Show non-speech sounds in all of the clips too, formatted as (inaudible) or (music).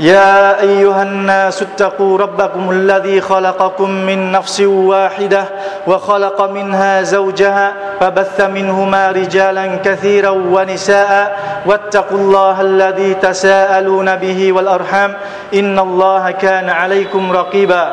يا أيها الناس اتقوا ربكم الذي خلقكم من نفس واحدة وخلق منها زوجها فبث منهما رجالا كثيرا ونساء واتقوا الله الذي تساءلون به والأرحام إن الله كان عليكم رقيبا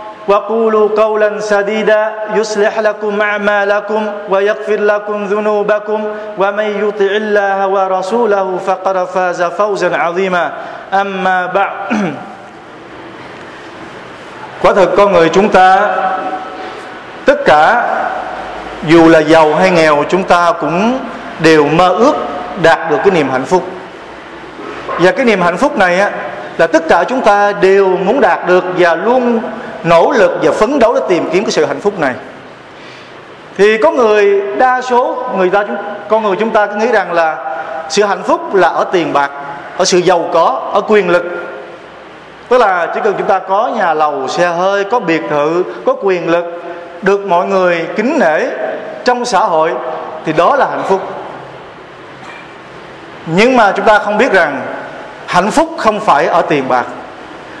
وقولوا قولا سديدا يصلح لكم أعمالكم ويغفر لكم ذنوبكم ومن يطع الله ورسوله فقد فاز فوزا عظيما أما بعد (clears throat) Quả thực con người chúng ta Tất cả Dù là giàu hay nghèo Chúng ta cũng đều mơ ước Đạt được cái niềm hạnh phúc Và cái niềm hạnh phúc này á là tất cả chúng ta đều muốn đạt được Và luôn nỗ lực và phấn đấu để tìm kiếm cái sự hạnh phúc này. Thì có người đa số, người ta con người chúng ta cứ nghĩ rằng là sự hạnh phúc là ở tiền bạc, ở sự giàu có, ở quyền lực. Tức là chỉ cần chúng ta có nhà lầu, xe hơi, có biệt thự, có quyền lực, được mọi người kính nể trong xã hội thì đó là hạnh phúc. Nhưng mà chúng ta không biết rằng hạnh phúc không phải ở tiền bạc.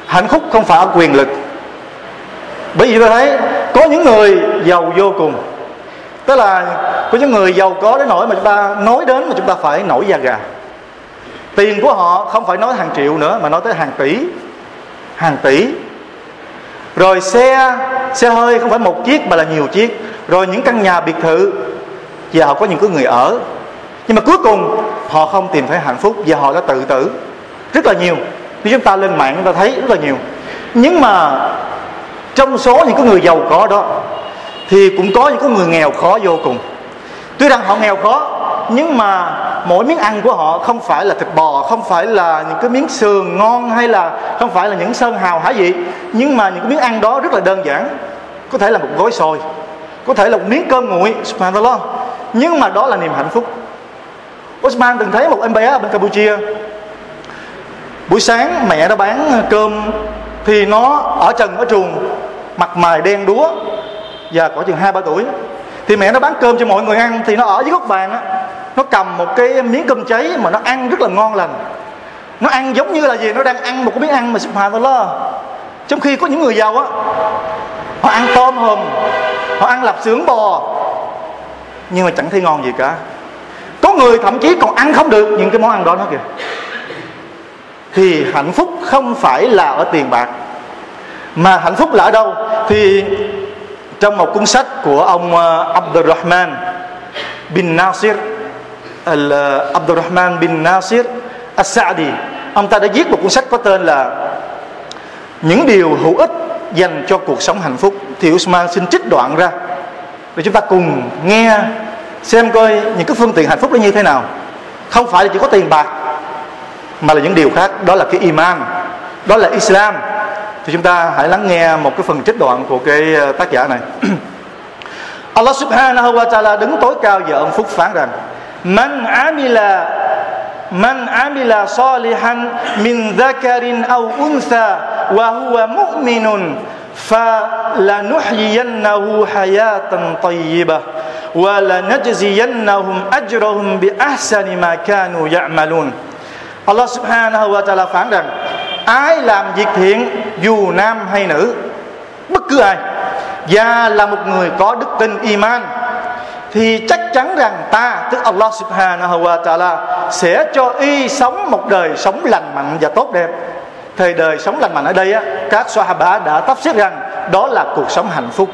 Hạnh phúc không phải ở quyền lực. Bởi vì tôi thấy có những người giàu vô cùng. Tức là có những người giàu có đến nỗi mà chúng ta nói đến mà chúng ta phải nổi da gà. Tiền của họ không phải nói hàng triệu nữa, mà nói tới hàng tỷ. Hàng tỷ. Rồi xe xe hơi không phải một chiếc mà là nhiều chiếc. Rồi những căn nhà biệt thự và họ có những cái người ở. Nhưng mà cuối cùng họ không tìm thấy hạnh phúc và họ đã tự tử rất là nhiều. Nếu chúng ta lên mạng chúng ta thấy rất là nhiều. Nhưng mà trong số những cái người giàu có đó, thì cũng có những cái người nghèo khó vô cùng. Tuy rằng họ nghèo khó, nhưng mà mỗi miếng ăn của họ không phải là thịt bò, không phải là những cái miếng sườn ngon hay là không phải là những sơn hào hải vị nhưng mà những cái miếng ăn đó rất là đơn giản. Có thể là một gói xôi, có thể là một miếng cơm nguội, subhanallah. Nhưng mà đó là niềm hạnh phúc. Osman từng thấy một em bé ở bên Campuchia buổi sáng mẹ nó bán cơm thì nó ở trần ở chuồng, mặt mày đen đúa và có chừng hai ba tuổi. Thì mẹ nó bán cơm cho mọi người ăn thì nó ở dưới góc bàn á. Nó cầm một cái miếng cơm cháy mà nó ăn rất là ngon lành. Nó ăn giống như là gì? Nó đang ăn một cái miếng ăn mà subhanallah trong khi có những người giàu á họ ăn tôm hùm họ ăn lạp xưởng bò nhưng mà chẳng thấy ngon gì cả. Có người thậm chí còn ăn không được những cái món ăn đó nữa kìa thì hạnh phúc không phải là ở tiền bạc. Mà hạnh phúc là ở đâu? Thì trong một cuốn sách của ông ờ, Abdurrahman bin Nasir ờ, al Abdurrahman bin Nasir As-Sa'di. Ông ta đã viết một cuốn sách có tên là những điều hữu ích dành cho cuộc sống hạnh phúc. Thì Usman xin trích đoạn ra để chúng ta cùng nghe xem coi những cái phương tiện hạnh phúc đó như thế nào. Không phải là chỉ có tiền bạc mà là những điều khác đó là cái iman đó là islam thì chúng ta hãy lắng nghe một cái phần trích đoạn của cái ờ, tác giả này (clears throat) Allah subhanahu wa ta'ala đứng tối cao và ân phúc phán rằng man amila man amila salihan min dhakarin aw untha wa huwa mu'minun فلنحيينه حياة طيبة ولنجزينهم أجرهم بأحسن ما كانوا يعملون Allah subhanahu wa ta'ala phán rằng ai làm việc thiện dù nam hay nữ bất cứ ai và là một người có đức tin iman thì chắc chắn rằng ta tức Allah subhanahu wa ta'ala sẽ cho y sống một đời sống lành mạnh và tốt đẹp. Thời đời sống lành mạnh ở đây á, các Sahaba đã tắp xếp rằng đó là cuộc sống hạnh phúc.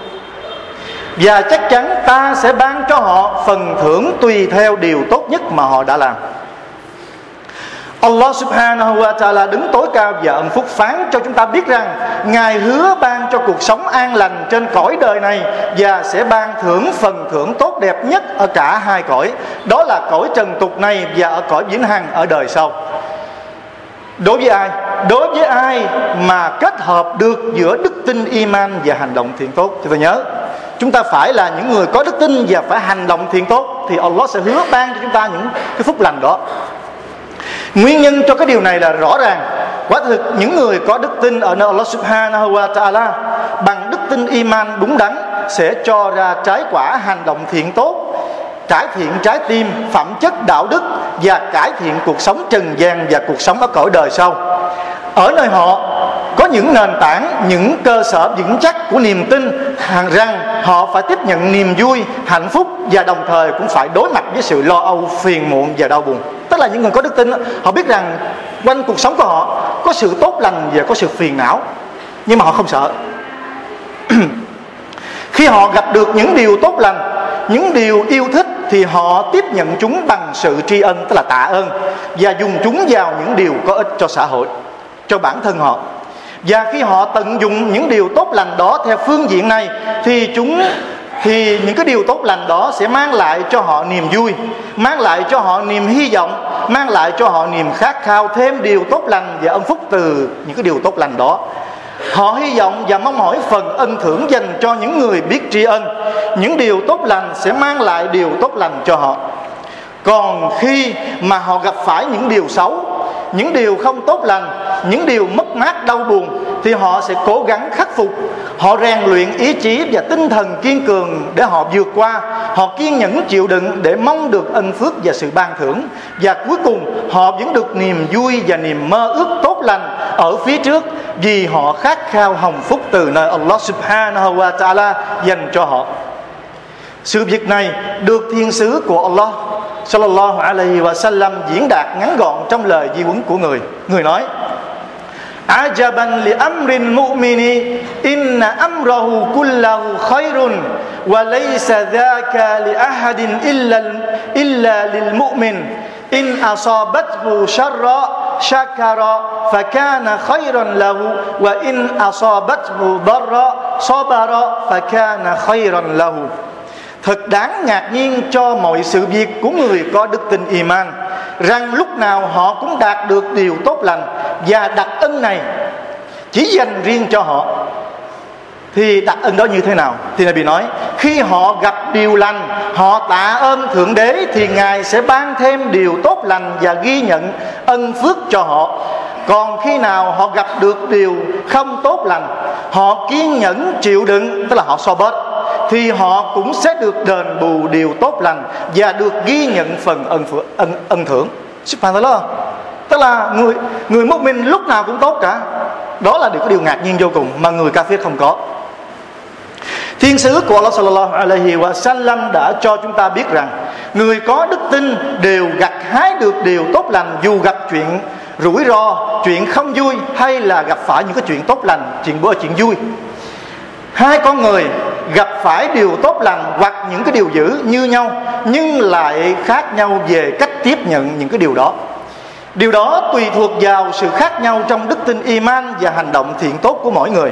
Và chắc chắn ta sẽ ban cho họ phần thưởng tùy theo điều tốt nhất mà họ đã làm. Allah subhanahu wa ta'ala đứng tối cao và ân phúc phán cho chúng ta biết rằng Ngài hứa ban cho cuộc sống an lành trên cõi đời này Và sẽ ban thưởng phần thưởng tốt đẹp nhất ở cả hai cõi. Đó là cõi trần tục này và ở cõi vĩnh hằng ở đời sau. Đối với ai? Đối với ai mà kết hợp được giữa đức tin, iman và hành động thiện tốt? Chúng ta nhớ, Chúng ta phải là những người có đức tin và phải hành động thiện tốt Thì Allah sẽ hứa ban cho chúng ta những cái phúc lành đó. Nguyên nhân cho cái điều này là rõ ràng. Quả thực những người có đức tin ở nơi Allah subhanahu wa ta'ala Bằng đức tin iman đúng đắn Sẽ cho ra trái quả hành động thiện tốt Cải thiện trái tim, phẩm chất đạo đức Và cải thiện cuộc sống trần gian và cuộc sống ở cõi đời sau. Ở nơi họ có những nền tảng, những cơ sở vững chắc của niềm tin hàng rằng họ phải tiếp nhận niềm vui, hạnh phúc và đồng thời cũng phải đối mặt với sự lo âu, phiền muộn và đau buồn tức là những người có đức tin họ biết rằng quanh cuộc sống của họ có sự tốt lành và có sự phiền não, nhưng mà họ không sợ. (clears throat) Khi họ gặp được những điều tốt lành, những điều yêu thích thì họ tiếp nhận chúng bằng sự tri ân, tức là tạ ơn, và dùng chúng vào những điều có ích cho xã hội, cho bản thân họ. Và khi họ tận dụng những điều tốt lành đó theo phương diện này thì chúng thì những cái điều tốt lành đó sẽ mang lại cho họ niềm vui, mang lại cho họ niềm hy vọng, mang lại cho họ niềm khát khao thêm điều tốt lành và ân phúc từ những cái điều tốt lành đó. Họ hy vọng và mong mỏi phần ân thưởng dành cho những người biết tri ân. Những điều tốt lành sẽ mang lại điều tốt lành cho họ. Còn khi mà họ gặp phải những điều xấu, những điều không tốt lành, những điều mất mát, đau buồn thì họ sẽ cố gắng khắc phục. Họ rèn luyện ý chí và tinh thần kiên cường để họ vượt qua. Họ kiên nhẫn chịu đựng để mong được ân phước và sự ban thưởng. Và cuối cùng, họ vẫn được niềm vui và niềm mơ ước tốt lành ở phía trước vì họ khát khao hồng phúc từ nơi Allah subhanahu wa ta'ala dành cho họ. Sự việc này được thiên sứ của Allah sallallahu alaihi wa sallam diễn đạt ngắn gọn trong lời di huấn của người. Người nói عجبا لأمر المؤمن إن أمره كله خير وليس ذاك لأحد إلا إلا للمؤمن. إن أصابته شر شكر فكان خيرا له وإن أصابته ضر صبر فكان خيرا له. Thật đáng ngạc nhiên cho mọi sự việc của người có đức tin iman. Rằng lúc nào họ cũng đạt được điều tốt lành và đặc ân này. Chỉ dành riêng cho họ. Thì đặc ân đó như thế nào? Thì Nabi nói, khi họ gặp điều lành, họ tạ ơn thượng đế, thì ngài sẽ ban thêm điều tốt lành và ghi nhận ân phước cho họ. Còn khi nào họ gặp được điều không tốt lành, họ kiên nhẫn chịu đựng, tức là họ so bớt thì họ cũng sẽ được đền bù điều tốt lành và được ghi nhận phần ân ân, ân thưởng. Subhanallah tức là người người mốc mình lúc nào cũng tốt cả. Đó là điều có điều ngạc nhiên vô cùng mà người kafir không có. Thiên sứ của Allah sallallahu alaihi wa sallam đã cho chúng ta biết rằng người có đức tin đều gặt hái được điều tốt lành dù gặp chuyện rủi ro, chuyện không vui hay là gặp phải những cái chuyện tốt lành, chuyện bữa chuyện vui. Hai con người gặp phải điều tốt lành hoặc những cái điều dữ như nhau, nhưng lại khác nhau về cách tiếp nhận những cái điều đó. Điều đó tùy thuộc vào sự khác nhau trong đức tin iman và hành động thiện tốt của mỗi người.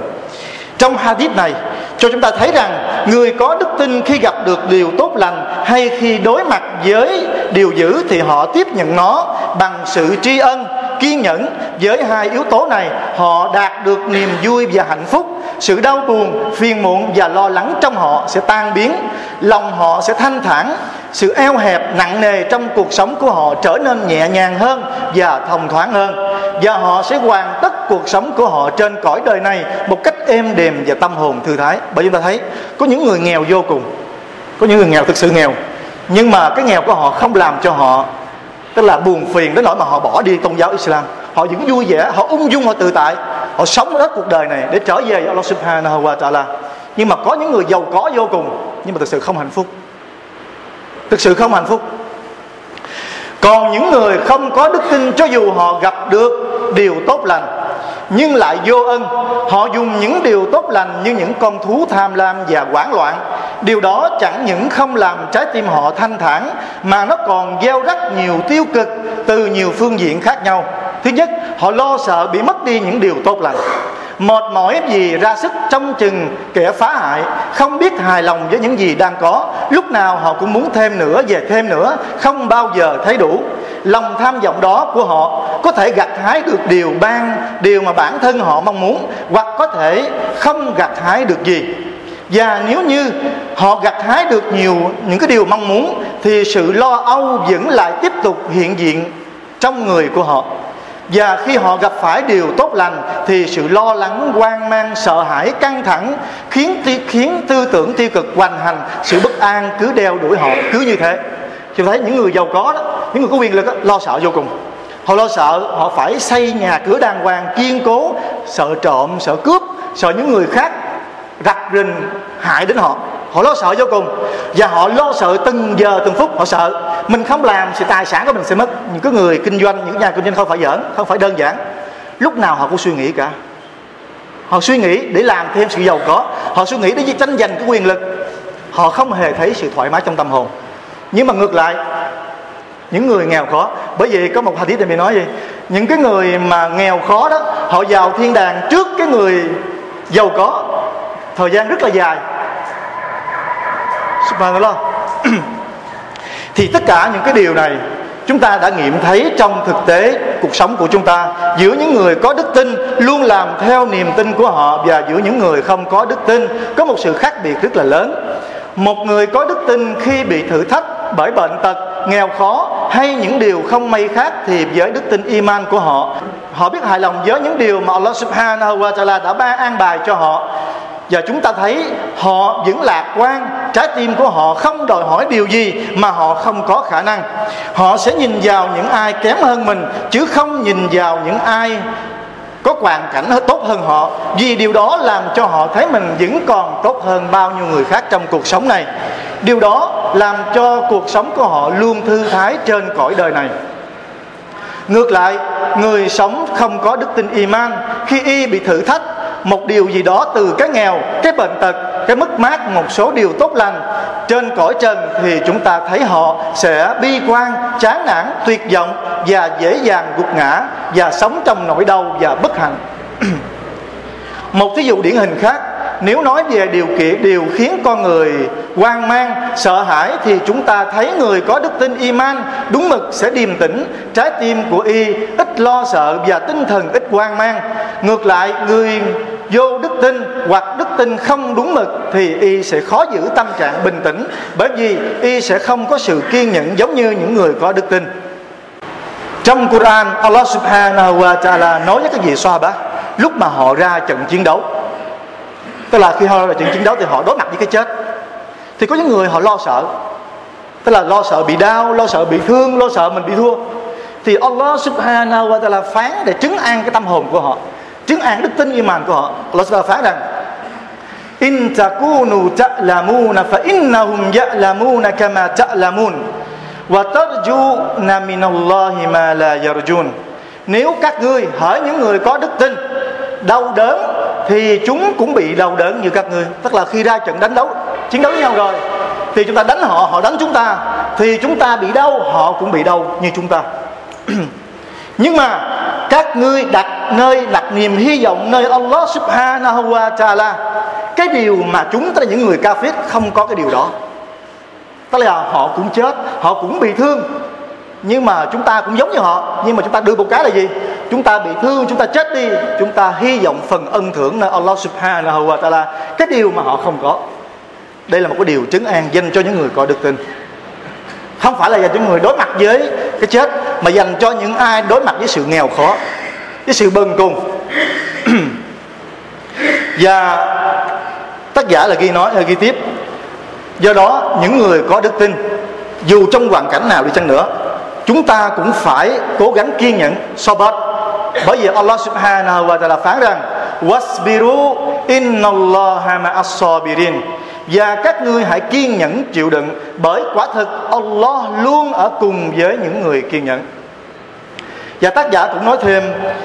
Trong hadith này, cho chúng ta thấy rằng người có đức tin khi gặp được điều tốt lành hay khi đối mặt với điều dữ thì họ tiếp nhận nó bằng sự tri ân kiên nhẫn với hai yếu tố này. Họ đạt được niềm vui và hạnh phúc. Sự đau buồn, phiền muộn và lo lắng trong họ sẽ tan biến. Lòng họ sẽ thanh thản. Sự eo hẹp nặng nề trong cuộc sống của họ trở nên nhẹ nhàng hơn và thông thoáng hơn. Và họ sẽ hoàn tất cuộc sống của họ trên cõi đời này một cách êm đềm và tâm hồn thư thái. Bởi chúng ta thấy, có những người nghèo vô cùng. Có những người nghèo thực sự nghèo. Nhưng mà cái nghèo của họ không làm cho họ tức là buồn phiền đến nỗi mà họ bỏ đi tôn giáo Islam. Họ vẫn vui vẻ, họ ung dung, họ tự tại. Họ sống hết cuộc đời này để trở về với Allah Subhanahu wa Taala. Nhưng mà có những người giàu có vô cùng, nhưng mà thực sự không hạnh phúc. Thực sự không hạnh phúc. Còn những người không có đức tin, cho dù họ gặp được điều tốt lành, nhưng lại vô ân. Họ dùng những điều tốt lành như những con thú tham lam và hoảng loạn điều đó chẳng những không làm trái tim họ thanh thản, mà nó còn gieo rắc nhiều tiêu cực từ nhiều phương diện khác nhau. Thứ nhất, họ lo sợ bị mất đi những điều tốt lành. Mệt mỏi gì ra sức trong chừng kẻ phá hại, không biết hài lòng với những gì đang có. Lúc nào họ cũng muốn thêm nữa, về thêm nữa, không bao giờ thấy đủ. Lòng tham vọng đó của họ có thể gặt hái được điều ban, điều mà bản thân họ mong muốn, hoặc có thể không gặt hái được gì và nếu như họ gặt hái được nhiều những cái điều mong muốn thì sự lo âu vẫn lại tiếp tục hiện diện trong người của họ. Và khi họ gặp phải điều tốt lành thì sự lo lắng hoang mang sợ hãi căng thẳng khiến khiến tư tưởng tiêu cực hoành hành sự bất an cứ đeo đuổi họ cứ như thế. Chúng thấy những người giàu có đó những người có quyền lực đó, lo sợ vô cùng. Họ lo sợ họ phải xây nhà cửa đàng hoàng kiên cố sợ trộm sợ cướp sợ những người khác rặt rình hại đến họ. Họ lo sợ vô cùng và họ lo sợ từng giờ từng phút họ sợ mình không làm thì tài sản của mình sẽ mất. Những cái người kinh doanh, những nhà kinh doanh không phải giỡn, không phải đơn giản. Lúc nào họ cũng suy nghĩ cả. Họ suy nghĩ để làm thêm sự giàu có. Họ suy nghĩ để tranh giành cái quyền lực. Họ không hề thấy sự thoải mái trong tâm hồn. Nhưng mà ngược lại, những người nghèo khó, bởi vì có một hadith này nói gì? Những cái người mà nghèo khó đó, họ vào thiên đàng trước cái người giàu có thời gian rất là dài. Subhanallah. Thì tất cả những cái điều này chúng ta đã nghiệm thấy trong thực tế cuộc sống của chúng ta. Giữa những người có đức tin luôn làm theo niềm tin của họ và giữa những người không có đức tin, có một sự khác biệt rất là lớn. Một người có đức tin khi bị thử thách bởi bệnh tật, nghèo khó hay những điều không may khác thì với đức tin iman của họ họ biết hài lòng với những điều mà Allah subhanahu wa ta'ala đã ban an bài cho họ và chúng ta thấy họ vẫn lạc quan, trái tim của họ không đòi hỏi điều gì mà họ không có khả năng. Họ sẽ nhìn vào những ai kém hơn mình, chứ không nhìn vào những ai có hoàn cảnh tốt hơn họ. Vì điều đó làm cho họ thấy mình vẫn còn tốt hơn bao nhiêu người khác trong cuộc sống này. Điều đó làm cho cuộc sống của họ luôn thư thái trên cõi đời này. Ngược lại, người sống không có đức tin iman khi y bị thử thách một điều gì đó từ cái nghèo, cái bệnh tật, cái mất mát một số điều tốt lành. Trên cõi trần thì chúng ta thấy họ sẽ bi quan, chán nản, tuyệt vọng và dễ dàng gục ngã và sống trong nỗi đau và bất hạnh. (clears throat) Một ví dụ điển hình khác, nếu nói về điều kiện, điều khiến con người hoang mang, sợ hãi thì chúng ta thấy người có đức tin iman đúng mực sẽ điềm tĩnh, trái tim của y ít lo sợ và tinh thần ít hoang mang. Ngược lại, người vô đức tin hoặc đức tin không đúng mực thì y sẽ khó giữ tâm trạng bình tĩnh, bởi vì y sẽ không có sự kiên nhẫn giống như những người có đức tin. Trong Quran, Allah subhanahu wa ta'ala nói với các vị Sahaba, lúc mà họ ra trận chiến đấu, tức là khi họ ra trận chiến đấu thì họ đối mặt với cái chết, thì có những người họ lo sợ, tức là lo sợ bị đau, lo sợ bị thương, lo sợ mình bị thua, thì Allah subhanahu wa ta'ala phán để trấn an cái tâm hồn của họ chứng an đức tin iman của họ. Allah subhanahu phán rằng, in takunu ta'lamuna fa innahum ya'lamuna kama ta'lamun wa tarjuna min Allahi ma la yarjun. Nếu các ngươi hỏi những người có đức tin đau đớn thì chúng cũng bị đau đớn như các ngươi. Tức là khi ra trận đánh đấu, chiến đấu với nhau rồi, thì chúng ta đánh họ họ đánh chúng ta, thì chúng ta bị đau, họ cũng bị đau như chúng ta. (clears throat) Nhưng mà các ngươi đặt nơi đặt niềm hy vọng nơi Allah subhanahu wa ta'ala. Cái điều mà chúng ta những người kafir không có cái điều đó. Tức là họ cũng chết, họ cũng bị thương. Nhưng mà chúng ta cũng giống như họ. Nhưng mà chúng ta đưa một cái là gì? Chúng ta bị thương, chúng ta chết đi. Chúng ta hy vọng phần ân thưởng nơi Allah subhanahu wa ta'ala. Cái điều mà họ không có. Đây là một cái điều chứng an dành cho những người có đức tin không phải là dành cho người đối mặt với cái chết, mà dành cho những ai đối mặt với sự nghèo khó, với sự bần cùng. (clears throat) Và tác giả là ghi nói, ghi tiếp. Do đó, những người có đức tin, dù trong hoàn cảnh nào đi chăng nữa, chúng ta cũng phải cố gắng kiên nhẫn sobat bởi vì Allah subhanahu wa ta'ala phán rằng, wasbiru innallaha ma'as-sabirin và các ngươi hãy kiên nhẫn chịu đựng, bởi quả thực Allah luôn ở cùng với những người kiên nhẫn. Và tác giả cũng nói thêm,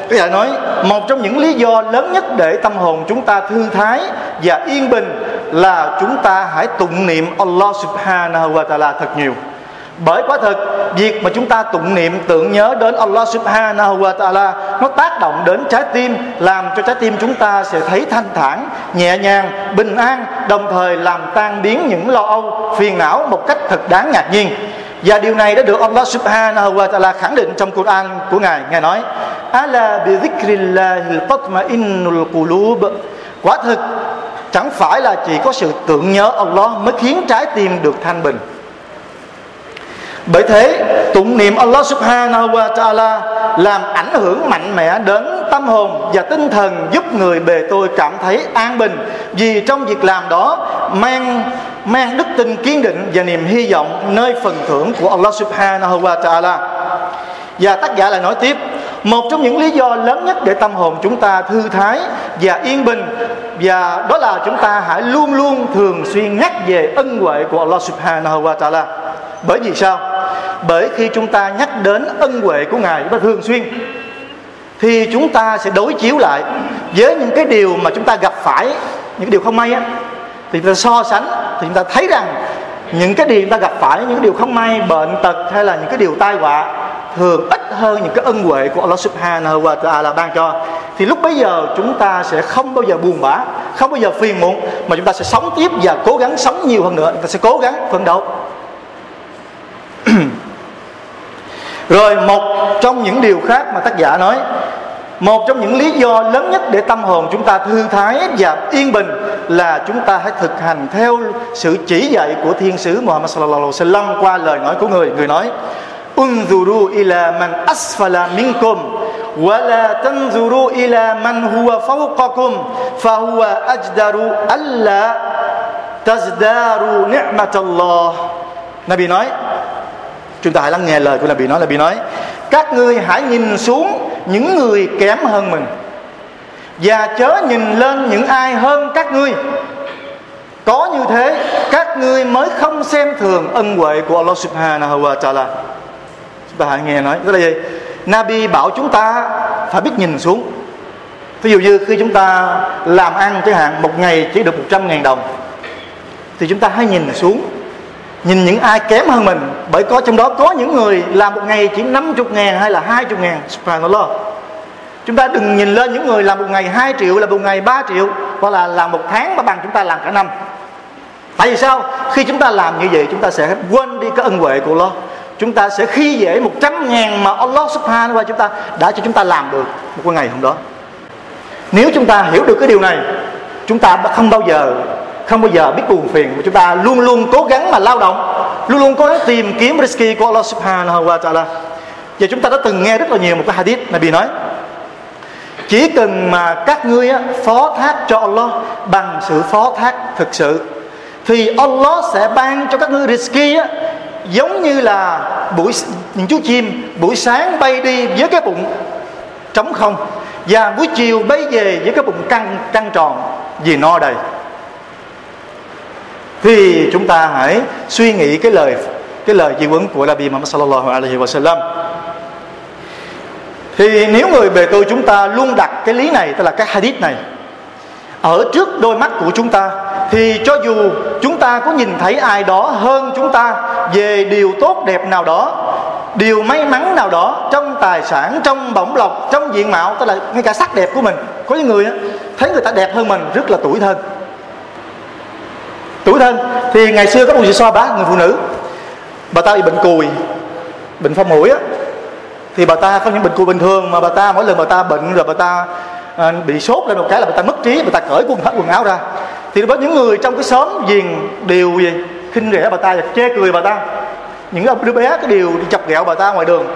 tác giả nói, một trong những lý do lớn nhất để tâm hồn chúng ta thư thái và yên bình là chúng ta hãy tụng niệm Allah subhanahu wa ta'ala thật nhiều bởi quả thực việc mà chúng ta tụng niệm tưởng nhớ đến Allah subhanahu wa ta'ala, nó tác động đến trái tim, làm cho trái tim chúng ta sẽ thấy thanh thản, nhẹ nhàng, bình an, đồng thời làm tan biến những lo âu, phiền não một cách thật đáng ngạc nhiên. Và điều này đã được Allah subhanahu wa ta'ala khẳng định trong Quran của Ngài. Ngài nói, Ala bi dhikrillahil tatma'innul qulub. Quả thực, chẳng phải là chỉ có sự tưởng nhớ Allah mới khiến trái tim được thanh bình bởi thế, tụng niệm Allah subhanahu wa ta'ala làm ảnh hưởng mạnh mẽ đến tâm hồn và tinh thần, giúp người bề tôi cảm thấy an bình. Vì trong việc làm đó, mang mang đức tin kiên định và niềm hy vọng nơi phần thưởng của Allah subhanahu wa ta'ala. Và tác giả lại nói tiếp, một trong những lý do lớn nhất để tâm hồn chúng ta thư thái và yên bình, và đó là chúng ta hãy luôn luôn thường xuyên nhắc về ân huệ của Allah subhanahu wa ta'ala. Bởi vì sao? Bởi khi chúng ta nhắc đến ân huệ của ngài chúng ta thường xuyên, thì chúng ta sẽ đối chiếu lại với những cái điều mà chúng ta gặp phải, những cái điều không may á. Thì chúng ta so sánh, thì chúng ta thấy rằng những cái điều chúng ta gặp phải, những cái điều không may, bệnh tật hay là những cái điều tai họa, thường ít hơn những cái ân huệ của Allah Subhanahu wa Taala ban cho. Thì lúc bấy giờ chúng ta sẽ không bao giờ buồn bã, không bao giờ phiền muộn, mà chúng ta sẽ sống tiếp và cố gắng sống nhiều hơn nữa. Chúng ta sẽ cố gắng phấn đấu. (clears throat) rồi một trong những điều khác mà tác giả nói, một trong những lý do lớn nhất để tâm hồn chúng ta thư thái và yên bình là chúng ta hãy thực hành theo sự chỉ dạy của thiên sứ Muhammad sallallahu alaihi wasallam qua lời nói của người. Người nói, unzuru ila man asfala minkum wa la tanzuru ila man huwa fawqakum fa huwa ajdaru alla tazdaru ni'matallah. Nabi nói chúng ta hãy lắng nghe lời của Nabi nói là bị nói, các ngươi hãy nhìn xuống những người kém hơn mình và chớ nhìn lên những ai hơn các ngươi. Có như thế, các ngươi mới không xem thường ân huệ của Allah Subhanahu wa Taala. Chúng ta hãy nghe nói đó là gì? Nabi bảo chúng ta phải biết nhìn xuống. Ví dụ như khi chúng ta làm ăn chẳng hạn, một ngày chỉ được 100 ngàn đồng, thì chúng ta hãy nhìn xuống nhìn những ai kém hơn mình, bởi có trong đó có những người làm một ngày chỉ 50 ngàn hay là 20 ngàn subhanallah. Chúng ta đừng nhìn lên những người làm một ngày 2 triệu là một ngày 3 triệu, hoặc là làm một tháng mà bằng chúng ta làm cả năm. Tại vì sao? Khi chúng ta làm như vậy, chúng ta sẽ quên đi cái ân huệ của Allah. Chúng ta sẽ khi dễ 100 ngàn mà Allah subhanahu wa chúng ta đã cho chúng ta làm được một ngày hôm đó. Nếu chúng ta hiểu được cái điều này, chúng ta không bao giờ không bao giờ biết buồn phiền mà chúng ta. Luôn luôn cố gắng mà lao động. Luôn luôn cố gắng tìm kiếm rizki của Allah subhanahu wa ta'ala. Và chúng ta đã từng nghe rất là nhiều một cái hadith Nabi nói. Chỉ cần mà các ngươi phó thác cho Allah bằng sự phó thác thực sự, thì Allah sẽ ban cho các ngươi rizki giống như là buổi những chú chim buổi sáng bay đi với cái bụng trống không, và buổi chiều bay về với cái bụng căng căng tròn vì no đầy thì chúng ta hãy suy nghĩ cái lời cái lời di huấn của Nabi Muhammad sallallahu alaihi wasallam. Thì nếu người bề tôi chúng ta luôn đặt cái lý này, tức là cái hadith này, ở trước đôi mắt của chúng ta, thì cho dù chúng ta có nhìn thấy ai đó hơn chúng ta về điều tốt đẹp nào đó, điều may mắn nào đó trong tài sản, trong bổng lộc, trong diện mạo, tức là ngay cả sắc đẹp của mình, có những người thấy người ta đẹp hơn mình, rất là tuổi thân tuổi thân thì ngày xưa có một chị so bá người phụ nữ. Bà ta bị bệnh cùi bệnh phong mũi á. Thì bà ta không những bệnh cùi bình thường mà bà ta mỗi lần bà ta bệnh rồi bà ta à, bị sốt lên một cái là bà ta mất trí bà ta cởi quần hết quần áo ra. Thì có những người trong cái xóm giềng đều gì khinh rẻ bà ta và chê cười bà ta. Những đứa bé cái điều đi chọc ghẹo bà ta ngoài đường.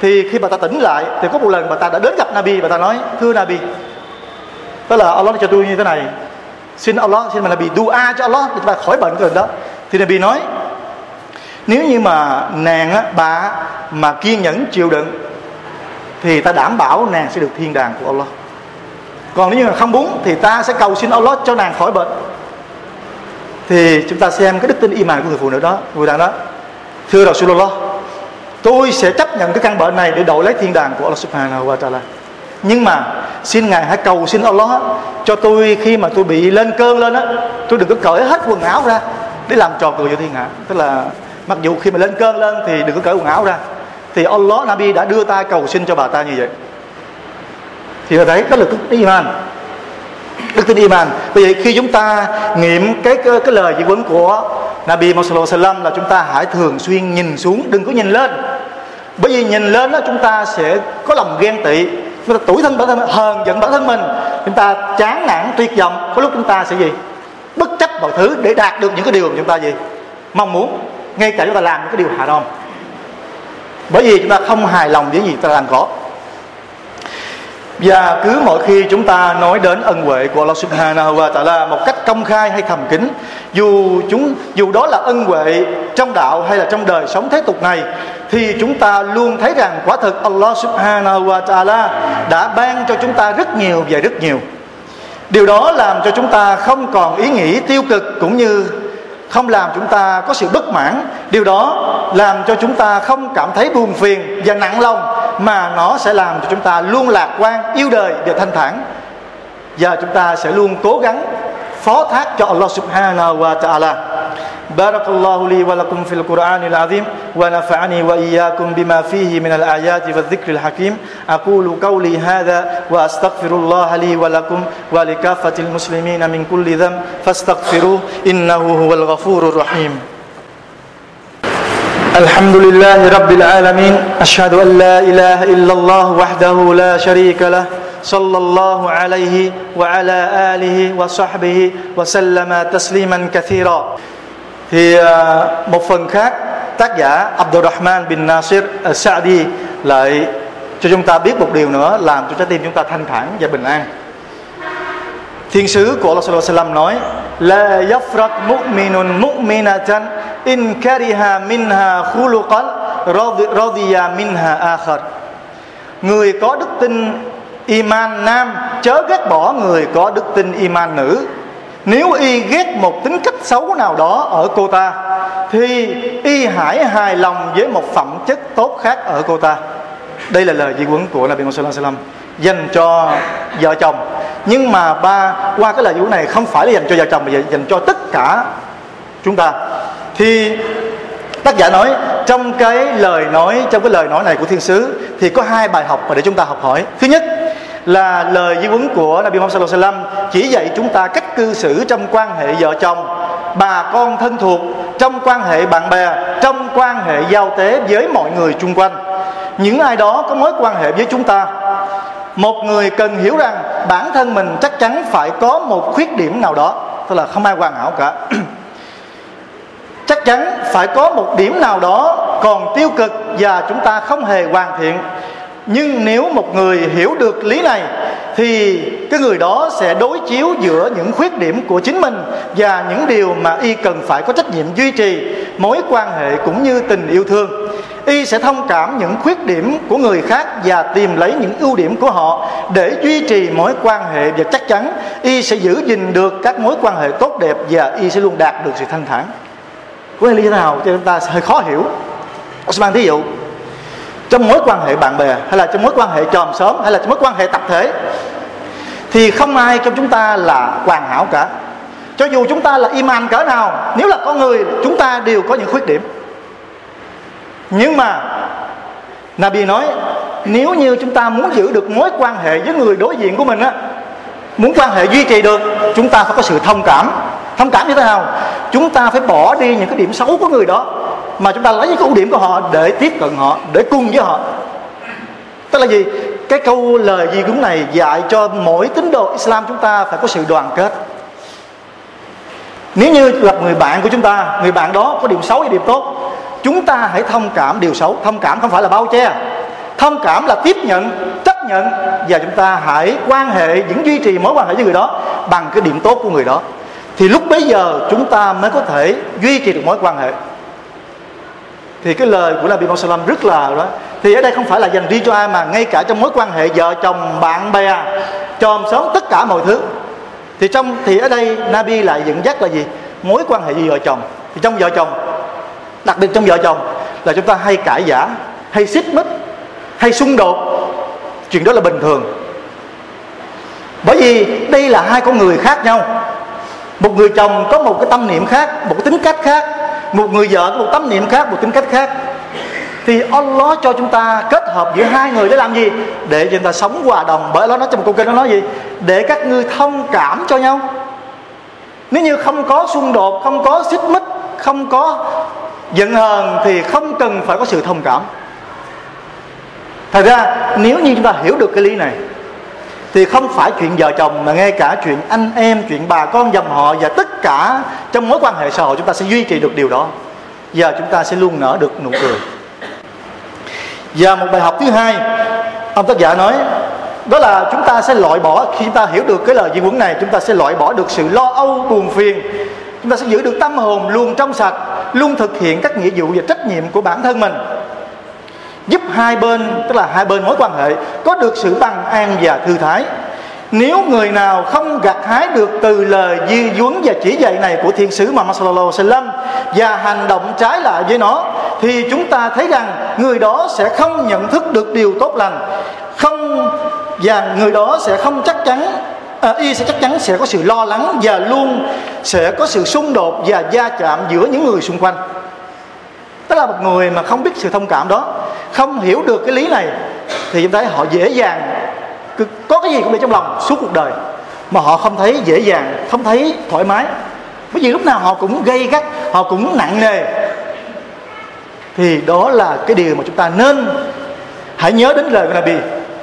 Thì khi bà ta tỉnh lại thì có một lần bà ta đã đến gặp Nabi bà ta nói thưa Nabi đó là Allah cho tôi như thế này xin Allah xin mà là bị dua cho Allah để chúng ta khỏi bệnh cái đó. Thì Nabi nói nếu như mà nàng á, bà mà kiên nhẫn chịu đựng thì ta đảm bảo nàng sẽ được thiên đàng của Allah. Còn nếu như mà không muốn thì ta sẽ cầu xin Allah cho nàng khỏi bệnh. Thì chúng ta xem cái đức tin iman của người phụ nữ đó người đàn đó. Thưa Rasulullah tôi sẽ chấp nhận cái căn bệnh này để đổi lấy thiên đàng của Allah subhanahu wa ta'ala nhưng mà xin ngài hãy cầu xin Allah cho tôi khi mà tôi bị lên cơn lên á tôi đừng có cởi hết quần áo ra để làm trò cười cho thiên hạ. Tức là mặc dù khi mà lên cơn lên thì đừng có cởi quần áo ra. Thì Allah Nabi đã đưa tay cầu xin cho bà ta như vậy. Thì là thấy đó là đức tin iman. Đức tin iman. Bởi vậy khi chúng ta nghiệm cái cái, cái lời chỉ huấn của Nabi Muhammad là chúng ta hãy thường xuyên nhìn xuống đừng có nhìn lên. Bởi vì nhìn lên đó chúng ta sẽ có lòng ghen tị chúng ta tuổi thân bản thân hờn giận bản thân mình. Chúng ta chán nản, tuyệt vọng. Có lúc chúng ta sẽ gì? Bất chấp mọi thứ để đạt được những cái điều mà chúng ta gì? Mong muốn. Ngay cả chúng ta làm những cái điều hạ đòn. Bởi vì chúng ta không hài lòng với gì ta làm có và cứ mỗi khi chúng ta nói đến ân huệ của Allah Subhanahu wa Taala một cách công khai hay thầm kín, dù chúng dù đó là ân huệ trong đạo hay là trong đời sống thế tục này, thì chúng ta luôn thấy rằng quả thực Allah Subhanahu wa Taala đã ban cho chúng ta rất nhiều và rất nhiều. Điều đó làm cho chúng ta không còn ý nghĩ tiêu cực cũng như không làm chúng ta có sự bất mãn. Điều đó làm cho chúng ta không cảm thấy buồn phiền và nặng lòng, mà nó sẽ làm cho chúng ta luôn lạc quan, yêu đời và thanh thản. Và chúng ta sẽ luôn cố gắng phó thác cho Allah subhanahu wa ta'ala بارك الله لي ولكم في القرآن العظيم ونفعني وإياكم بما فيه من الآيات والذكر الحكيم. أقول قولي هذا وأستغفر الله لي ولكم ولكافة المسلمين من كل ذنب فاستغفروه إنه هو الغفور الرحيم. الحمد لله رب العالمين. أشهد أن لا إله إلا الله وحده لا شريك له. صلى الله عليه وعلى آله وصحبه وسلم تسليما كثيرا thì một phần khác tác giả Abdurrahman bin Nasir Sa'di lại cho chúng ta biết một điều nữa làm cho trái tim chúng ta thanh thản và bình an thiên sứ của Allah sallallahu alaihi wasallam nói la yafrak mu'minun mu'minatan in kariha minha khuluqan radiya minha akhar người có đức tin iman nam, chớ ghét bỏ người có đức tin iman nữ. Nếu y ghét một tính cách xấu nào đó ở cô ta, thì y hãy hài lòng với một phẩm chất tốt khác ở cô ta. Đây là lời di huấn của Nabi Muhammad sallallahu dành cho vợ chồng. Nhưng mà ba, qua cái lời di này không phải là dành cho vợ chồng mà dành cho tất cả chúng ta. Thì tác giả nói, trong cái lời nói trong cái lời nói này của thiên sứ thì có hai bài học mà để chúng ta học hỏi. Thứ nhất là lời di huấn của Nabi Muhammad sallallahu alaihi wasallam chỉ dạy chúng ta cách cư xử trong quan hệ vợ chồng, bà con thân thuộc, trong quan hệ bạn bè, trong quan hệ giao tế với mọi người chung quanh. Những ai đó có mối quan hệ với chúng ta, một người cần hiểu rằng bản thân mình chắc chắn phải có một khuyết điểm nào đó, tức là không ai hoàn hảo cả. chắc chắn phải có một điểm nào đó còn tiêu cực và chúng ta không hề hoàn thiện nhưng nếu một người hiểu được lý này, thì cái người đó sẽ đối chiếu giữa những khuyết điểm của chính mình và những điều mà y cần phải có trách nhiệm duy trì, mối quan hệ cũng như tình yêu thương. Y sẽ thông cảm những khuyết điểm của người khác và tìm lấy những ưu điểm của họ. Để duy trì mối quan hệ và chắc chắn, y sẽ giữ gìn được các mối quan hệ tốt đẹp và y sẽ luôn đạt được sự thanh thản. Có lý thế nào? Cho chúng ta hơi khó hiểu. Osman thí dụ trong mối quan hệ bạn bè, hay là trong mối quan hệ chòm xóm, hay là trong mối quan hệ tập thể, thì không ai trong chúng ta là hoàn hảo cả. Cho dù chúng ta là iman cỡ nào, nếu là con người, chúng ta đều có những khuyết điểm. Nhưng mà Nabi nói, nếu như chúng ta muốn giữ được mối quan hệ với người đối diện của mình á, muốn quan hệ duy trì được, chúng ta phải có sự thông cảm. Thông cảm như thế nào? Chúng ta phải bỏ đi những cái điểm xấu của người đó mà chúng ta lấy những cái ưu điểm của họ để tiếp cận họ, để cùng với họ. Tức là gì? Cái câu lời gì cũng này dạy cho mỗi tín đồ Islam chúng ta phải có sự đoàn kết. Nếu như gặp người bạn của chúng ta, người bạn đó có điểm xấu hay điểm tốt, chúng ta hãy thông cảm điều xấu. Thông cảm không phải là bao che. Thông cảm là tiếp nhận, chấp nhận và chúng ta hãy quan hệ, vẫn duy trì mối quan hệ với người đó bằng cái điểm tốt của người đó. Thì lúc bấy giờ chúng ta mới có thể duy trì được mối quan hệ thì cái lời của Nabi Muhammad rất là đó. Thì ở đây không phải là dành riêng cho ai, mà ngay cả trong mối quan hệ vợ chồng, bạn bè, chòm xóm, tất cả mọi thứ. Thì trong, thì ở đây Nabi lại dẫn dắt là gì? Mối quan hệ với vợ chồng. Thì trong vợ chồng, đặc biệt trong vợ chồng, là chúng ta hay cãi giả hay xích mích, hay xung đột. Chuyện đó là bình thường. Bởi vì đây là hai con người khác nhau. Một người chồng có một cái tâm niệm khác, một cái tính cách khác một người vợ có một tâm niệm khác, một tính cách khác. Thì Allah cho chúng ta kết hợp giữa hai người để làm gì? Để chúng ta sống hòa đồng. Bởi Allah nói trong một câu kinh, nó nói gì? Để các ngươi thông cảm cho nhau. Nếu như không có xung đột, không có xích mích, không có giận hờn, thì không cần phải có sự thông cảm. Thật ra, nếu như chúng ta hiểu được cái lý này thì không phải chuyện vợ chồng, mà ngay cả chuyện anh em, chuyện bà con, dòng họ và tất cả trong mối quan hệ xã hội chúng ta sẽ duy trì được điều đó. Và chúng ta sẽ luôn nở được nụ cười. Và một bài học thứ hai, ông tác giả nói, đó là chúng ta sẽ loại bỏ, khi chúng ta hiểu được cái lời di huấn này, chúng ta sẽ loại bỏ được sự lo âu, buồn phiền. Chúng ta sẽ giữ được tâm hồn luôn trong sạch, luôn thực hiện các nghĩa vụ và trách nhiệm của bản thân mình giúp hai bên tức là hai bên mối quan hệ có được sự bằng an và thư thái. Nếu người nào không gặt hái được từ lời di duấn và chỉ dạy này của thiên sứ Muhammad sallallahu alaihi wasallam và hành động trái lại với nó thì chúng ta thấy rằng người đó sẽ không nhận thức được điều tốt lành. Không và người đó sẽ không chắc chắn à, y sẽ chắc chắn sẽ có sự lo lắng và luôn sẽ có sự xung đột và gia chạm giữa những người xung quanh tức là một người mà không biết sự thông cảm đó, không hiểu được cái lý này, thì chúng thấy họ dễ dàng có cái gì cũng để trong lòng suốt cuộc đời, mà họ không thấy dễ dàng, không thấy thoải mái. Bởi vì lúc nào họ cũng gây gắt, họ cũng nặng nề. Thì đó là cái điều mà chúng ta nên hãy nhớ đến lời của Nabi,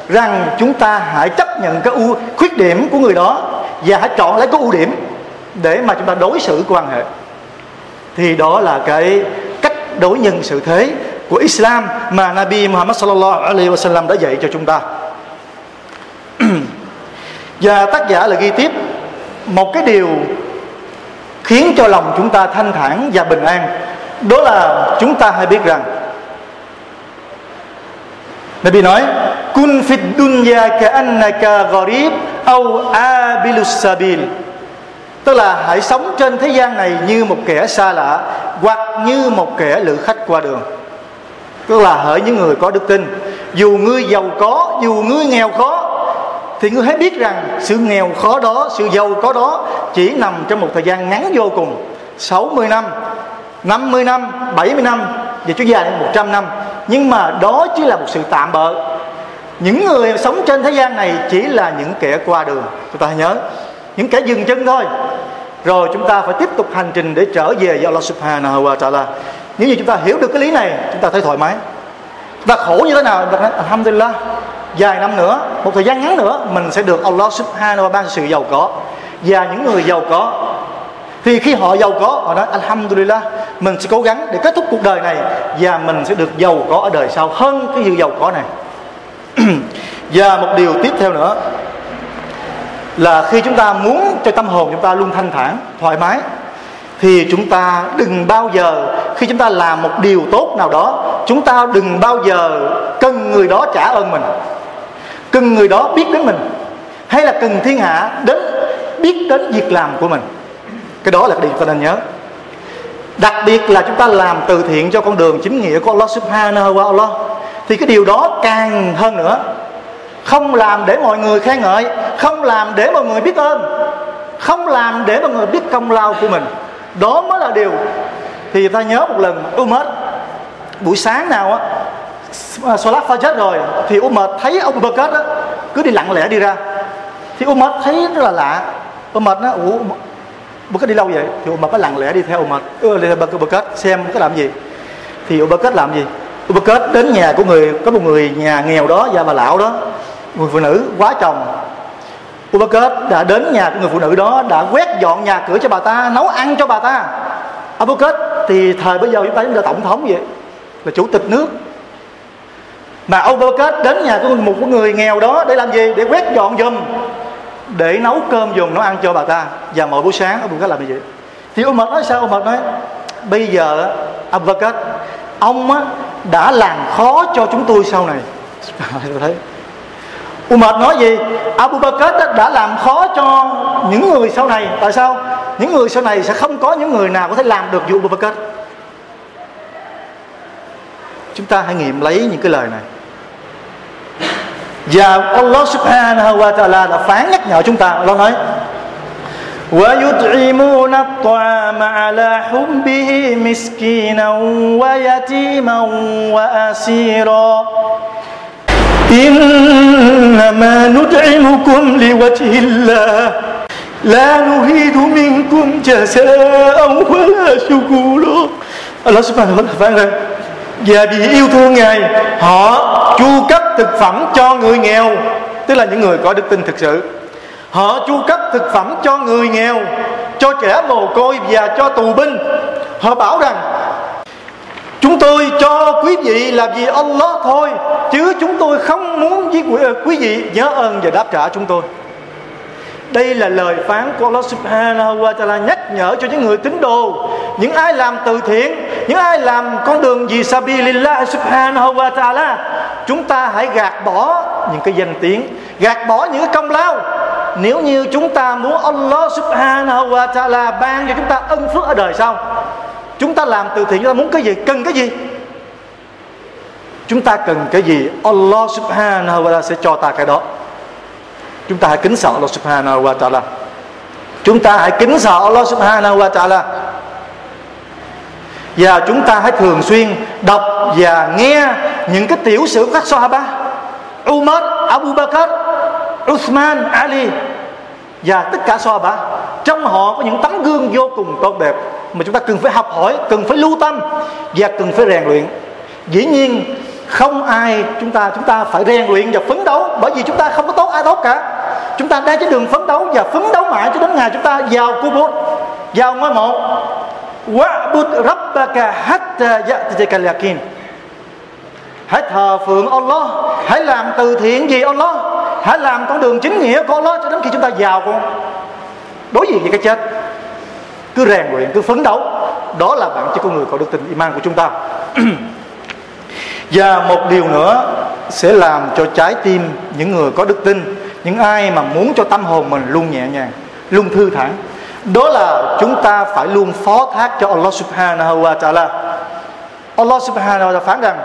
rằng chúng ta hãy chấp nhận cái ưu, khuyết điểm của người đó và hãy chọn lấy cái ưu điểm để mà chúng ta đối xử quan hệ. Thì đó là cái đối nhân sự thế của Islam mà Nabi Muhammad sallallahu alaihi wasallam đã dạy cho chúng ta. (clears throat) Và tác giả là ghi tiếp một cái điều khiến cho lòng chúng ta thanh thản và bình an. Đó là chúng ta hãy biết rằng, Nabi nói, kun fid dunya ka annaka gharib au abilus sabil tức là hãy sống trên thế gian này như một kẻ xa lạ, hoặc như một kẻ lữ khách qua đường. Tức là hỡi những người có đức tin. Dù ngươi giàu có, dù ngươi nghèo khó, thì ngươi hãy biết rằng sự nghèo khó đó, sự giàu có đó chỉ nằm trong một thời gian ngắn vô cùng. 60 năm 50 năm 70 năm, và chúa dài đến 100 năm. Nhưng mà đó chỉ là một sự tạm bợ. Những người sống trên thế gian này chỉ là những kẻ qua đường. Chúng ta hãy nhớ những kẻ dừng chân thôi. Rồi chúng ta phải tiếp tục hành trình để trở về với Allah Subhanahu wa Taala. Nếu như chúng ta hiểu được cái lý này, chúng ta thấy thoải mái. Chúng ta khổ như thế nào? Chúng ta nói, Alhamdulillah. Vài năm nữa, một thời gian ngắn nữa, mình sẽ được Allah Subhanahu wa ban sự giàu có. Và những người giàu có, thì khi họ giàu có, họ nói, Alhamdulillah. Mình sẽ cố gắng để kết thúc cuộc đời này và mình sẽ được giàu có ở đời sau hơn cái sự giàu có này. (clears throat) Và một điều tiếp theo nữa là khi chúng ta muốn cho tâm hồn chúng ta luôn thanh thản, thoải mái, thì chúng ta đừng bao giờ, khi chúng ta làm một điều tốt nào đó, chúng ta đừng bao giờ cần người đó trả ơn mình, cần người đó biết đến mình, hay là cần thiên hạ đến biết đến việc làm của mình. Cái đó là cái điều ta nên nhớ. Đặc biệt là chúng ta làm từ thiện cho con đường chính nghĩa của Allah Subhanahu wa Allah thì cái điều đó càng hơn nữa không làm để mọi người khen ngợi không làm để mọi người biết ơn không làm để mọi người biết công lao của mình. Đó mới là điều thì ta nhớ một lần Umar buổi sáng nào á à, Salat chết rồi thì Umar thấy ông Bakr á cứ đi lặng lẽ đi ra. Thì Umar thấy rất là lạ. Umar nó ủa Bakr đi lâu vậy? Thì Umar có lặng lẽ đi theo Umar. Ừ, đi theo Bakr xem có làm gì? Thì Bakr làm gì? Bakr đến nhà của người có một người nhà nghèo đó và bà lão đó người phụ nữ quá chồng. Ubakết đã đến nhà của người phụ nữ đó, đã quét dọn nhà cửa cho bà ta, nấu ăn cho bà ta. À, Ubakết thì thời bây giờ chúng ta là tổng thống vậy? Là chủ tịch nước. Mà Ubakết đến nhà của một người nghèo đó để làm gì? Để quét dọn giùm, để nấu cơm dùng nấu ăn cho bà ta. Và mỗi buổi sáng Ubakết làm như vậy thì mệt nói sao? Ông mệt nói, bây giờ Ubakết ông đã làm khó cho chúng tôi sau này. (laughs) Thấy Umar nói gì Abu Bakr đã làm khó cho những người sau này tại sao những người sau này sẽ không có những người nào có thể làm được như Abu Bakr chúng ta hãy nghiệm lấy những cái lời này và Allah subhanahu wa ta'ala đã phán nhắc nhở chúng ta Allah nói ويطعمون الطعام على حبه مسكينا ويتيما وأسيرا إنما ندعمكم لوجه الله لا نريد منكم جزاء ولا شكورا Allah subhanahu wa ta'ala phán rằng và vì yêu thương Ngài họ chu cấp thực phẩm cho người nghèo tức là những người có đức tin thực sự họ chu cấp thực phẩm cho người nghèo cho trẻ mồ côi và cho tù binh họ bảo rằng chúng tôi cho quý vị là vì Allah thôi, chứ chúng tôi không muốn với quý ờ, quý vị nhớ ơn và đáp trả chúng tôi. Đây là lời phán của Allah Subhanahu wa Taala nhắc nhở cho những người tín đồ. Những ai làm từ thiện, những ai làm con đường vì Sabilillah Subhanahu wa Taala, chúng ta hãy gạt bỏ những cái danh tiếng, gạt bỏ những cái công lao. Nếu như chúng ta muốn Allah Subhanahu wa Taala ban cho chúng ta ân phước ở đời sau chúng ta làm từ thiện chúng ta muốn cái gì? Cần cái gì? Chúng ta cần cái gì? Allah Subhanahu wa Taala sẽ cho ta cái đó. Chúng ta hãy kính sợ Allah subhanahu wa ta'ala. Chúng ta hãy kính sợ Allah subhanahu wa ta'ala. Và chúng ta hãy thường xuyên đọc và nghe những cái tiểu sử của các Sahaba. Umar, Abu Bakr, Uthman, Ali và tất cả Sahaba. Trong họ có những tấm gương vô cùng tốt đẹp mà chúng ta cần phải học hỏi, cần phải lưu tâm và cần phải rèn luyện. Dĩ nhiên không ai chúng ta chúng ta phải rèn luyện và phấn đấu bởi vì chúng ta không có tốt ai tốt cả. Chúng ta đang trên đường phấn đấu và phấn đấu mãi cho đến ngày chúng ta vào kubur vào ngôi mộ. Wa'bud rabbaka hatta ya'tiyaka yakin hãy thờ phượng Allah hãy làm từ thiện vì Allah hãy làm con đường chính nghĩa của Allah cho đến khi chúng ta vào con đối diện với cái chết cứ rèn luyện cứ phấn đấu. Đó là bản chất con người có đức tin iman của chúng ta. (clears throat) Và một điều nữa sẽ làm cho trái tim những người có đức tin, những ai mà muốn cho tâm hồn mình luôn nhẹ nhàng, luôn thư thản, đó là chúng ta phải luôn phó thác cho Allah subhanahu wa ta'ala. Allah subhanahu wa ta'ala phán rằng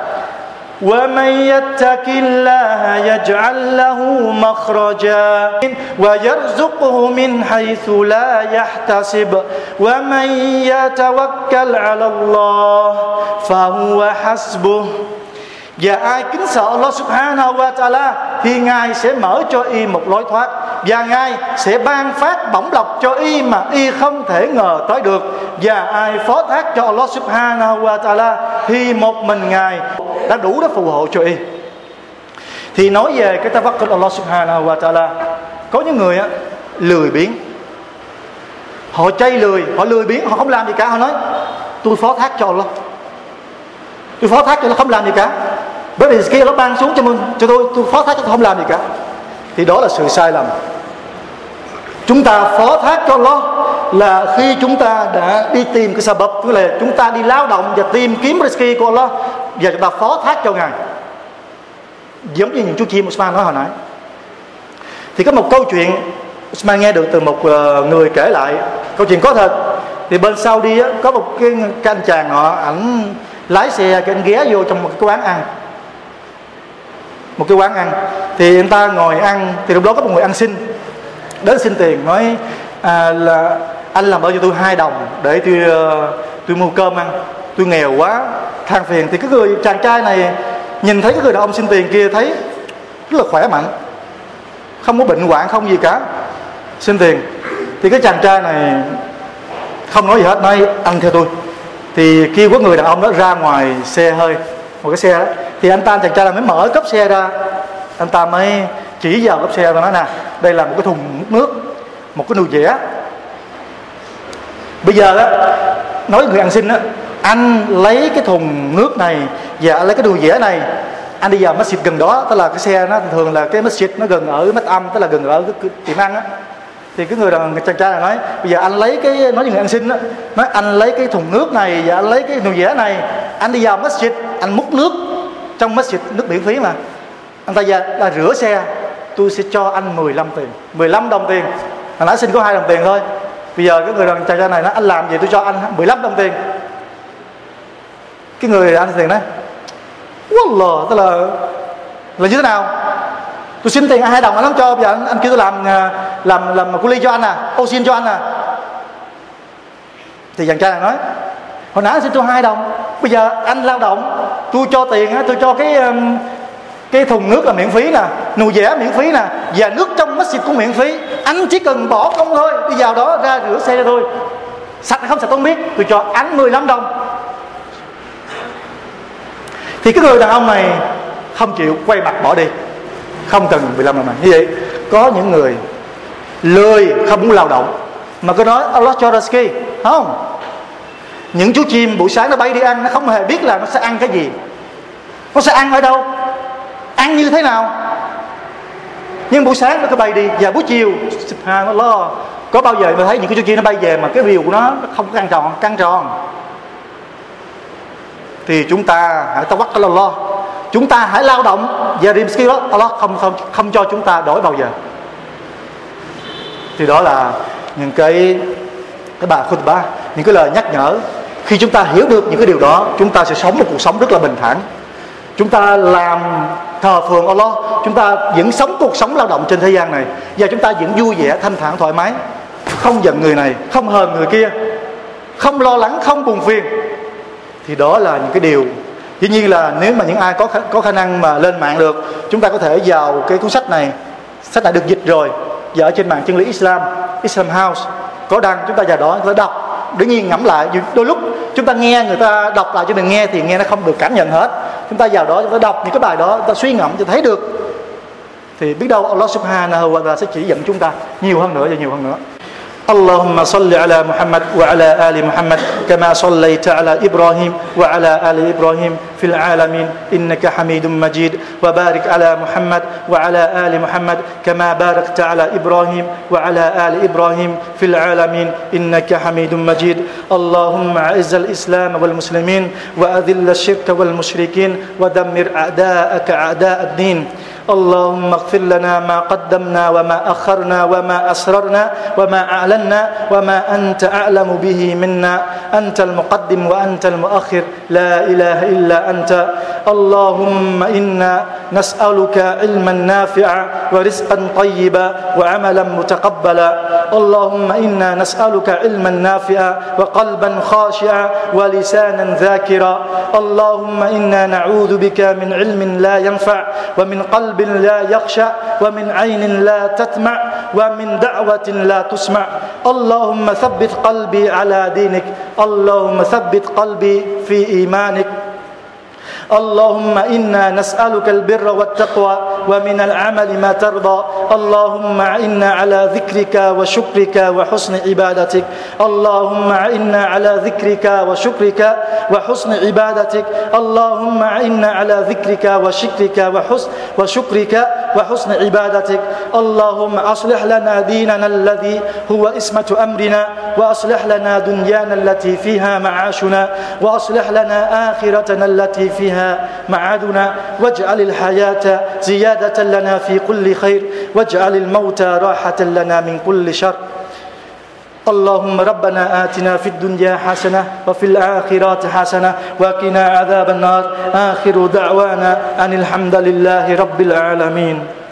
ومن يتق الله يجعل له مخرجا ويرزقه من حيث لا يحتسب ومن يتوكل على الله فهو حسبه và ai kính sợ Allah subhanahu wa ta'ala thì Ngài sẽ mở cho y một lối thoát và Ngài sẽ ban phát bổng lộc cho y mà y không thể ngờ tới được và ai phó thác cho Allah subhanahu wa ta'ala thì một mình Ngài đã đủ để phù hộ cho y. Thì nói về cái tawakkul Allah subhanahu wa ta'ala có những người á, lười biếng. Họ chay lười họ lười biếng họ không làm gì cả họ nói tôi phó thác cho Allah. Tôi phó thác cho nó không làm gì cả. Bởi vì khi nó ban xuống cho mình cho tôi tôi phó thác cho tôi không làm gì cả. Thì đó là sự sai lầm. Chúng ta phó thác cho nó là khi chúng ta đã đi tìm cái sabab tức là chúng ta đi lao động và tìm kiếm risky của Allah và chúng ta phó thác cho ngài. Giống như những chú chim Usman nói hồi nãy. Thì có một câu chuyện Usman nghe được từ một ờ, người kể lại. Câu chuyện có thật. Thì bên sau đi có một cái, cái anh chàng họ ảnh lái xe cái anh ghé vô trong một cái quán ăn. Một cái quán ăn. Thì người ta ngồi ăn thì lúc đó có một người ăn xin. Đến xin tiền nói à, là anh làm ơn cho tôi hai đồng để tôi ờ, tôi mua cơm ăn tôi nghèo quá, than phiền. Thì cái người chàng trai này nhìn thấy cái người đàn ông xin tiền kia thấy rất là khỏe mạnh. Không có bệnh hoạn, không gì cả. Xin tiền. Thì cái chàng trai này không nói gì hết, nói ăn theo tôi. Thì kêu có người đàn ông đó ra ngoài xe hơi, một cái xe đó, thì anh ta, chàng trai là mới mở cốp xe ra. Anh ta mới chỉ vào cốp xe và nói nè, đây là một cái thùng nước, một cái nồi dẻ bây giờ đó, nói người ăn xin đó anh lấy cái thùng nước này và anh lấy cái đùi dĩa này. Anh đi vào masjid gần đó tức là cái xe nó thường là cái masjid nó gần ở mắt âm tức là gần ở cái tiệm ăn á. Thì cái người đàn chàng trai này nói bây giờ anh lấy cái nói như người ăn xin đó nói anh lấy cái thùng nước này và anh lấy cái nồi dĩa này. Anh đi vào masjid anh múc nước trong masjid nước miễn phí mà. Anh ta ra, là rửa xe tôi sẽ cho anh 15 tiền. 15 đồng tiền. Hồi nãy xin có hai đồng tiền thôi. Bây giờ cái người đàn chàng trai này nói anh làm gì tôi cho anh 15 đồng tiền cái người ăn tiền đấy. Wallah tức là là như thế nào? Tôi xin tiền hai đồng anh lắm cho bây giờ anh, anh kêu tôi làm à, làm làm cu ly cho anh à ô xin cho anh à. Thì chàng trai này nói hồi nãy anh xin tôi hai đồng bây giờ anh lao động tôi cho tiền tôi cho cái cái thùng nước là miễn phí nè nồi dẻ miễn phí nè và nước trong masjid cũng miễn phí. Anh chỉ cần bỏ công thôi đi vào đó ra rửa xe cho tôi. Sạch hay không sạch tôi không biết tôi cho anh 15 đồng thì cái người đàn ông này không chịu quay mặt bỏ đi. Không cần 15 đồng này. Như vậy có những người lười không muốn lao động mà cứ nói Allah cho ra ski không. Những chú chim buổi sáng nó bay đi ăn nó không hề biết là nó sẽ ăn cái gì. Nó sẽ ăn ở đâu? Ăn như thế nào? Nhưng buổi sáng nó cứ bay đi. Và buổi chiều lo. Có bao giờ mà thấy những cái chú chim nó bay về mà cái rìu của nó, nó không có căng tròn căng tròn? Thì chúng ta hãy tao bắt cái lo chúng ta hãy lao động. Và rim skill đó, Allah không không không cho chúng ta đổi bao giờ. Thì đó là những cái cái bài khutbah, những cái lời nhắc nhở. Khi chúng ta hiểu được những cái điều đó, chúng ta sẽ sống một cuộc sống rất là bình thản. Chúng ta làm thờ phượng Allah. Chúng ta vẫn sống cuộc sống lao động trên thế gian này. Và chúng ta vẫn vui vẻ, thanh thản, thoải mái. Không giận người này, không hờn người kia. Không lo lắng, không buồn phiền thì đó là những cái điều. Dĩ nhiên là nếu mà những ai có có khả năng mà lên mạng được, chúng ta có thể vào cái cuốn sách này. Sách đã được dịch rồi, và ở trên mạng chân lý Islam Islam House. Có đăng, chúng ta vào đó, chúng ta đọc. Đương nhiên ngẫm lại đôi lúc chúng ta nghe người ta đọc lại cho mình nghe thì nghe nó không được cảm nhận hết. Chúng ta vào đó, chúng ta đọc những cái bài đó, chúng ta suy ngẫm cho thấy được. Thì biết đâu Allah Subhanahu wa Taala sẽ chỉ dẫn chúng ta nhiều hơn nữa và nhiều hơn nữa. اللهم صل على محمد وعلى آل محمد كما صليت على إبراهيم وعلى آل إبراهيم في العالمين إنك حميد مجيد وبارك على محمد وعلى آل محمد كما باركت على إبراهيم وعلى آل إبراهيم في العالمين إنك حميد مجيد اللهم أعز الإسلام والمسلمين وأذل الشرك والمشركين ودمر أعداءك أعداء الدين اللهم اغفر لنا ما قدمنا وما أخرنا وما أسررنا وما أعلنا وما أنت أعلم به منا. أنت المقدم وأنت المؤخر. لا إله إلا أنت. اللهم إنا نسألك علما نافعا ورزقا طيبا وعملا متقبلا. اللهم إنا نسألك علما نافعا وقلبا خاشعا ولسانا ذاكرا. اللهم إنا نعوذ بك من علم لا ينفع ومن قلب لا يخشع ومن عين لا تتمع ومن دعوة لا تسمع. اللهم ثبت قلبي على دينك. اللهم ثبت قلبي في إيمانك. اللهم إنا نسألك البر والتقوى ومن العمل ما ترضى. اللهم إنا على ذكرك وشكرك وحسن عبادتك. اللهم إنا على ذكرك وشكرك وحسن عبادتك. اللهم إنا على ذكرك وشكرك وحسن وشكرك وحسن عبادتك. اللهم أصلح لنا ديننا الذي هو اسمة أمرنا وأصلح لنا دنيانا التي فيها معاشنا وأصلح لنا آخرتنا التي فيها معادنا. واجعل الحياة زيادة لنا في كل خير واجعل الموت راحة لنا من كل شر. اللهم ربنا آتنا في الدنيا حسنة وفي الآخرات حسنة وقنا عذاب النار. آخر دعوانا أن الحمد لله رب العالمين.